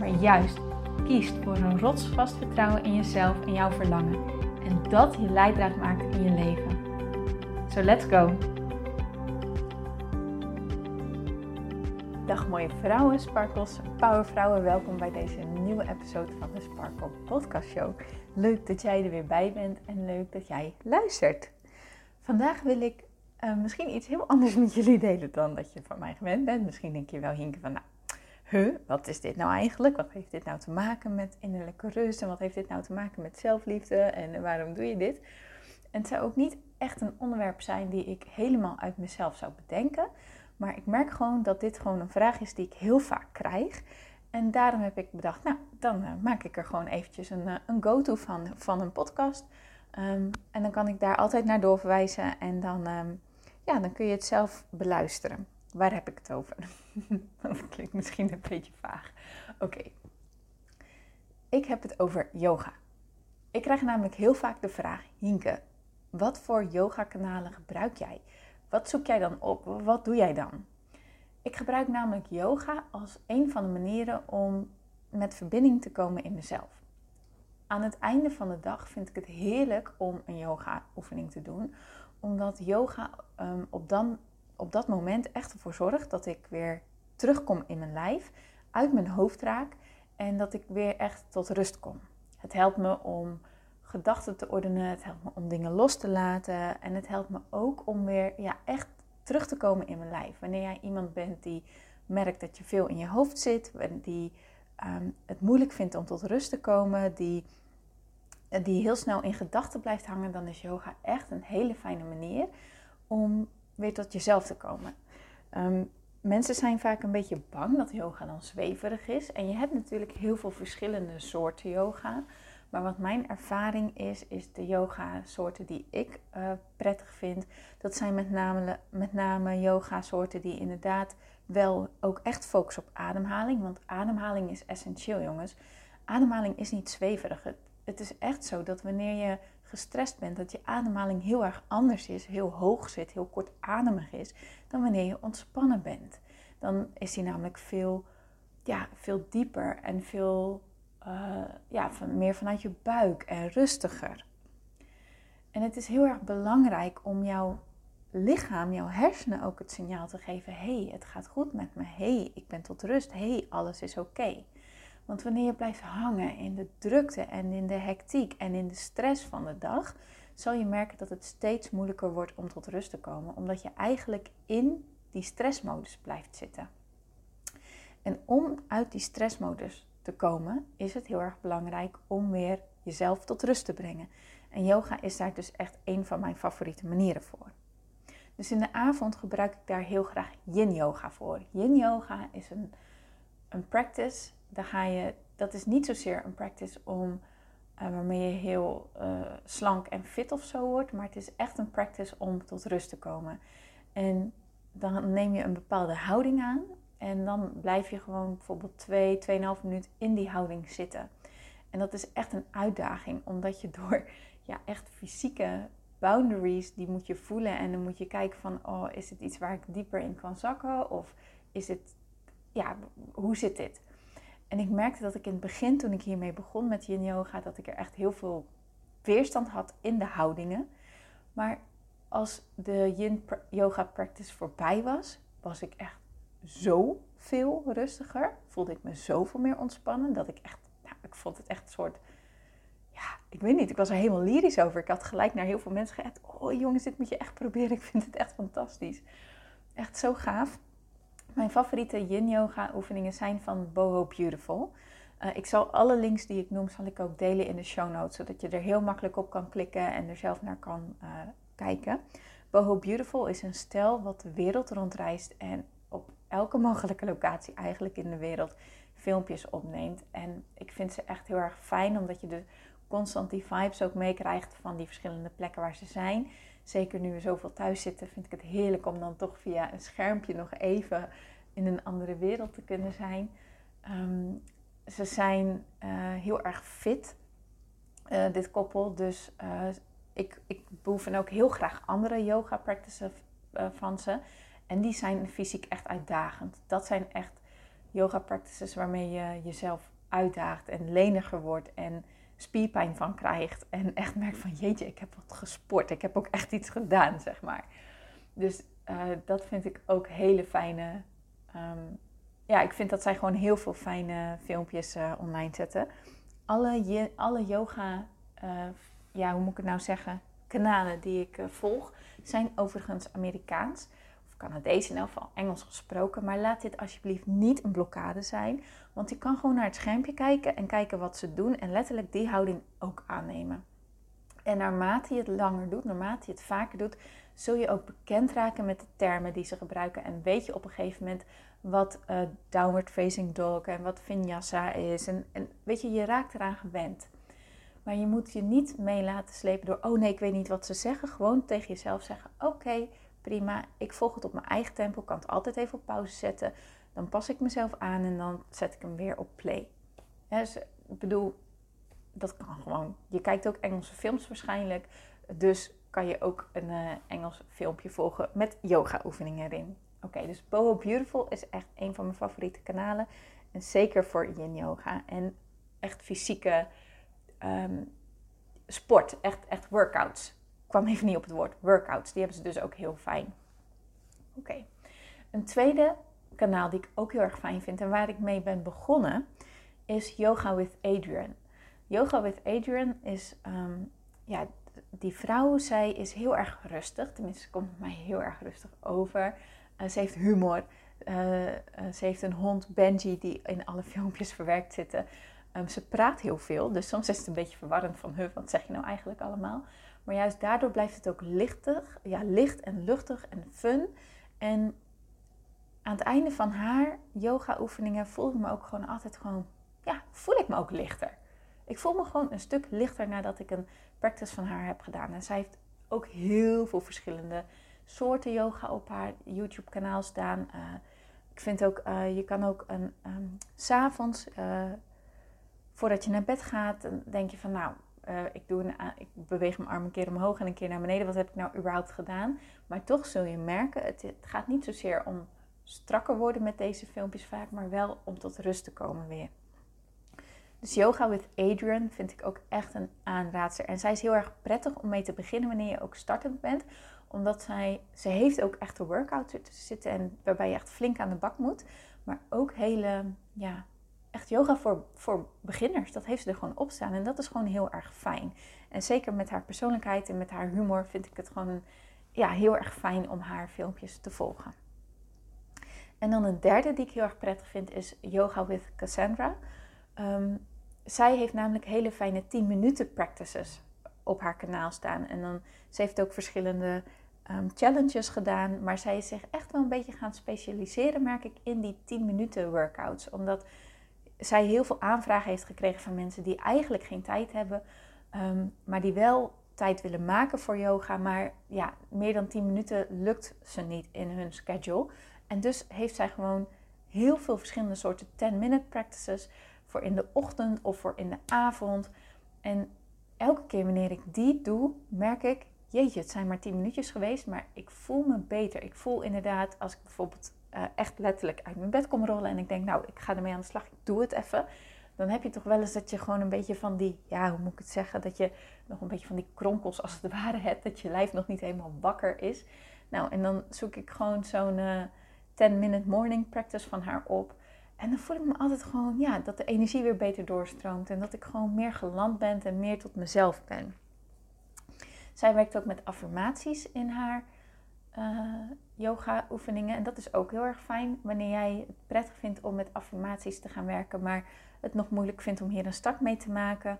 maar juist kiest voor een rotsvast vertrouwen in jezelf en jouw verlangen. En dat je leidraad maakt in je leven. So let's go! Dag mooie vrouwen, sparkles, powervrouwen. Welkom bij deze nieuwe episode van de Sparkle Podcast Show. Leuk dat jij er weer bij bent en leuk dat jij luistert. Vandaag wil ik uh, misschien iets heel anders met jullie delen dan dat je van mij gewend bent. Misschien denk je wel, Hinke, van nou, huh, wat is dit nou eigenlijk? Wat heeft dit nou te maken met innerlijke rust? En wat heeft dit nou te maken met zelfliefde? En waarom doe je dit? En het zou ook niet echt een onderwerp zijn die ik helemaal uit mezelf zou bedenken. Maar ik merk gewoon dat dit gewoon een vraag is die ik heel vaak krijg. En daarom heb ik bedacht, nou, dan uh, maak ik er gewoon eventjes een, uh, een go-to van, van een podcast. Um, en dan kan ik daar altijd naar doorverwijzen en dan, um, ja, dan kun je het zelf beluisteren. Waar heb ik het over? dat klinkt misschien een beetje vaag. Oké. Ik heb het over yoga. Ik krijg namelijk heel vaak de vraag: Hinke, wat voor yoga-kanalen gebruik jij? Wat zoek jij dan op? Wat doe jij dan? Ik gebruik namelijk yoga als een van de manieren om met verbinding te komen in mezelf. Aan het einde van de dag vind ik het heerlijk om een yoga-oefening te doen, omdat yoga um, op dan op dat moment echt ervoor zorgt dat ik weer terugkom in mijn lijf, uit mijn hoofd raak en dat ik weer echt tot rust kom. Het helpt me om gedachten te ordenen, het helpt me om dingen los te laten en het helpt me ook om weer ja, echt terug te komen in mijn lijf. Wanneer jij iemand bent die merkt dat je veel in je hoofd zit, die um, het moeilijk vindt om tot rust te komen, die, die heel snel in gedachten blijft hangen, dan is yoga echt een hele fijne manier om weer tot jezelf te komen. Um, mensen zijn vaak een beetje bang dat yoga dan zweverig is. En je hebt natuurlijk heel veel verschillende soorten yoga. Maar wat mijn ervaring is, is de yoga soorten die ik uh, prettig vind. Dat zijn met name, met name yoga soorten die inderdaad wel ook echt focussen op ademhaling. Want ademhaling is essentieel jongens. Ademhaling is niet zweverig. Het is echt zo dat wanneer je gestrest bent, dat je ademhaling heel erg anders is, heel hoog zit, heel kortademig is, dan wanneer je ontspannen bent. Dan is die namelijk veel, ja, veel dieper en veel uh, ja, meer vanuit je buik en rustiger. En het is heel erg belangrijk om jouw lichaam, jouw hersenen ook het signaal te geven: hé, hey, het gaat goed met me. Hé, hey, ik ben tot rust. Hé, hey, alles is oké. Want wanneer je blijft hangen in de drukte en in de hectiek en in de stress van de dag, zal je merken dat het steeds moeilijker wordt om tot rust te komen, omdat je eigenlijk in die stressmodus blijft zitten. En om uit die stressmodus te komen, is het heel erg belangrijk om weer jezelf tot rust te brengen. En yoga is daar dus echt een van mijn favoriete manieren voor. Dus in de avond gebruik ik daar heel graag yin yoga voor. Yin yoga is een, een practice dan ga je, dat is niet zozeer een practice om, uh, waarmee je heel uh, slank en fit of zo wordt, maar het is echt een practice om tot rust te komen. En dan neem je een bepaalde houding aan en dan blijf je gewoon bijvoorbeeld 2, twee, 2,5 minuut in die houding zitten. En dat is echt een uitdaging, omdat je door ja, echt fysieke boundaries, die moet je voelen en dan moet je kijken van, oh, is het iets waar ik dieper in kan zakken? Of is het, ja, hoe zit dit? En ik merkte dat ik in het begin, toen ik hiermee begon met yin yoga, dat ik er echt heel veel weerstand had in de houdingen. Maar als de yin yoga practice voorbij was, was ik echt zo veel rustiger. Voelde ik me zoveel meer ontspannen dat ik echt, nou, ik vond het echt een soort, ja, ik weet niet, ik was er helemaal lyrisch over. Ik had gelijk naar heel veel mensen geëcht, oh jongens, dit moet je echt proberen. Ik vind het echt fantastisch. Echt zo gaaf. Mijn favoriete yin yoga oefeningen zijn van Boho Beautiful. Uh, ik zal alle links die ik noem, zal ik ook delen in de show notes, zodat je er heel makkelijk op kan klikken en er zelf naar kan uh, kijken. Boho Beautiful is een stel wat de wereld rondreist en op elke mogelijke locatie eigenlijk in de wereld filmpjes opneemt. En ik vind ze echt heel erg fijn, omdat je dus constant die vibes ook meekrijgt van die verschillende plekken waar ze zijn. Zeker nu we zoveel thuis zitten, vind ik het heerlijk om dan toch via een schermpje nog even in een andere wereld te kunnen zijn. Ehm, ze zijn eh, heel erg fit, uh, dit koppel. Dus uh, ik, ik beoefen ook heel graag andere yoga practices van ze. En die zijn fysiek echt uitdagend. Dat zijn echt yoga practices waarmee je jezelf uitdaagt en leniger wordt en spierpijn van krijgt. En echt merkt van jeetje, ik heb wat gesport. Ik heb ook echt iets gedaan, zeg maar. Dus dat vind ik ook hele fijne um, ja, ik vind dat zij gewoon heel veel fijne filmpjes uh, online zetten. Alle, je, alle yoga, uh, ja, hoe moet ik het nou zeggen, kanalen die ik volg, zijn overigens Amerikaans. Canadees in elk geval, Engels gesproken. Maar laat dit alsjeblieft niet een blokkade zijn. Want je kan gewoon naar het schermpje kijken en kijken wat ze doen. En letterlijk die houding ook aannemen. En naarmate je het langer doet, naarmate je het vaker doet, zul je ook bekend raken met de termen die ze gebruiken. En weet je op een gegeven moment wat uh, downward facing dog en wat vinyasa is. En, en weet je, je raakt eraan gewend. Maar je moet je niet mee laten slepen door, oh nee, ik weet niet wat ze zeggen. Gewoon tegen jezelf zeggen, oké, prima, ik volg het op mijn eigen tempo. Kan het altijd even op pauze zetten. Dan pas ik mezelf aan en dan zet ik hem weer op play. dus, ik bedoel, dat kan gewoon. Je kijkt ook Engelse films waarschijnlijk. Dus kan je ook een uh, Engels filmpje volgen met yoga oefeningen erin. Oké, dus Boho Beautiful is echt een van mijn favoriete kanalen. En zeker voor yin yoga. En echt fysieke ehm, sport. Echt, echt workouts. Kwam even niet op het woord. Workouts. Die hebben ze dus ook heel fijn. Oké. Een tweede kanaal die ik ook heel erg fijn vind en waar ik mee ben begonnen is Yoga with Adrian. Yoga with Adrian is, um, ja, die vrouw, zij is heel erg rustig. Tenminste, komt mij heel erg rustig over. Uh, ze heeft humor. Uh, uh, ze heeft een hond, Benji, die in alle filmpjes verwerkt zitten. Um, ze praat heel veel, dus soms is het een beetje verwarrend van, huh, wat zeg je nou eigenlijk allemaal? Maar juist daardoor blijft het ook lichtig, ja, licht en luchtig en fun. En aan het einde van haar yoga-oefeningen voel ik me ook gewoon altijd gewoon, ja, voel ik me ook lichter. Ik voel me gewoon een stuk lichter nadat ik een practice van haar heb gedaan. En zij heeft ook heel veel verschillende soorten yoga op haar YouTube kanaal staan. Uh, ik vind ook, uh, je kan ook een, um, s'avonds, uh, voordat je naar bed gaat, dan denk je van nou, ik, doe een, ik beweeg mijn arm een keer omhoog en een keer naar beneden. Wat heb ik nou überhaupt gedaan? Maar toch zul je merken, het, het gaat niet zozeer om strakker worden met deze filmpjes vaak, maar wel om tot rust te komen weer. Dus Yoga with Adrian vind ik ook echt een aanraadster. En zij is heel erg prettig om mee te beginnen wanneer je ook startend bent. Omdat zij, ze heeft ook echt een workout zitten en waarbij je echt flink aan de bak moet. Maar ook hele, ja, echt yoga voor, voor beginners. Dat heeft ze er gewoon op staan. En dat is gewoon heel erg fijn. En zeker met haar persoonlijkheid en met haar humor vind ik het gewoon ja, heel erg fijn om haar filmpjes te volgen. En dan een derde die ik heel erg prettig vind is Yoga with Cassandra. Um, zij heeft namelijk hele fijne 10 minuten practices op haar kanaal staan. En dan, ze heeft ook verschillende um, challenges gedaan. Maar zij is zich echt wel een beetje gaan specialiseren, merk ik, in die 10 minuten workouts. Omdat zij heel veel aanvragen heeft gekregen van mensen die eigenlijk geen tijd hebben. Um, maar die wel tijd willen maken voor yoga. Maar ja, meer dan 10 minuten lukt ze niet in hun schedule. En dus heeft zij gewoon heel veel verschillende soorten 10-minute practices voor in de ochtend of voor in de avond. En elke keer wanneer ik die doe, merk ik, jeetje, het zijn maar 10 minuutjes geweest, maar ik voel me beter. Ik voel inderdaad, als ik bijvoorbeeld uh, echt letterlijk uit mijn bed kom rollen en ik denk, nou, ik ga ermee aan de slag, ik doe het even. Dan heb je toch wel eens dat je gewoon een beetje van die, ja, hoe moet ik het zeggen, dat je nog een beetje van die kronkels als het ware hebt, dat je lijf nog niet helemaal wakker is. Nou, en dan zoek ik gewoon zo'n uh, eh, 10-minute morning practice van haar op. En dan voel ik me altijd gewoon, ja, dat de energie weer beter doorstroomt. En dat ik gewoon meer geland ben en meer tot mezelf ben. Zij werkt ook met affirmaties in haar uh, yoga oefeningen. En dat is ook heel erg fijn wanneer jij het prettig vindt om met affirmaties te gaan werken. Maar het nog moeilijk vindt om hier een start mee te maken.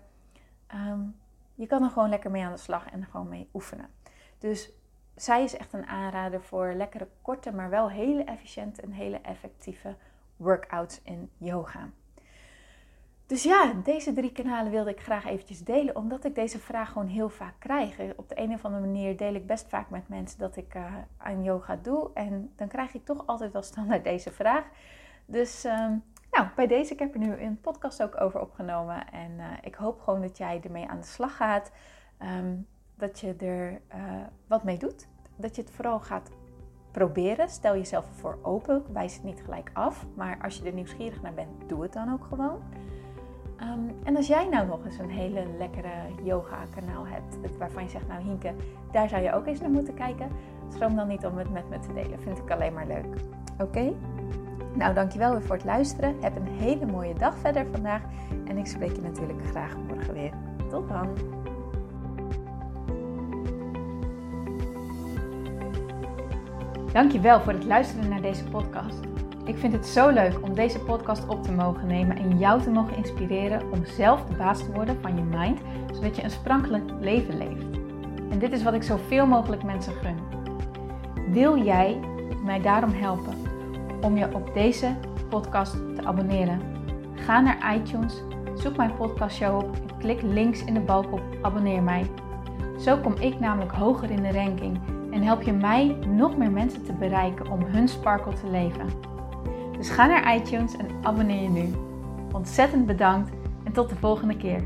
Um, je kan er gewoon lekker mee aan de slag en er gewoon mee oefenen. Dus zij is echt een aanrader voor lekkere, korte, maar wel hele efficiënte en hele effectieve workouts in yoga. Dus ja, deze drie kanalen wilde ik graag eventjes delen, omdat ik deze vraag gewoon heel vaak krijg. Op de een of andere manier deel ik best vaak met mensen dat ik uh, aan yoga doe. En dan krijg ik toch altijd wel standaard deze vraag. Dus ehm, nou, bij deze, ik heb er nu een podcast ook over opgenomen. En uh, ik hoop gewoon dat jij ermee aan de slag gaat. Um, dat je er uh, wat mee doet. Dat je het vooral gaat proberen. Stel jezelf ervoor open. Wijs het niet gelijk af. Maar als je er nieuwsgierig naar bent, doe het dan ook gewoon. Um, en als jij nou nog eens een hele lekkere yoga kanaal hebt. Waarvan je zegt, nou Hinke, daar zou je ook eens naar moeten kijken. Schroom dan niet om het met me te delen. Vind ik alleen maar leuk. Oké? Nou, dankjewel weer voor het luisteren. Heb een hele mooie dag verder vandaag. En ik spreek je natuurlijk graag morgen weer. Tot dan. Dankjewel voor het luisteren naar deze podcast. Ik vind het zo leuk om deze podcast op te mogen nemen en jou te mogen inspireren om zelf de baas te worden van je mind, zodat je een sprankelijk leven leeft. En dit is wat ik zoveel mogelijk mensen gun. Wil jij mij daarom helpen om je op deze podcast te abonneren? Ga naar iTunes, zoek mijn podcastshow op en klik links in de balk op abonneer mij. Zo kom ik namelijk hoger in de ranking en help je mij nog meer mensen te bereiken om hun sparkle te leven. Dus ga naar iTunes en abonneer je nu. Ontzettend bedankt en tot de volgende keer.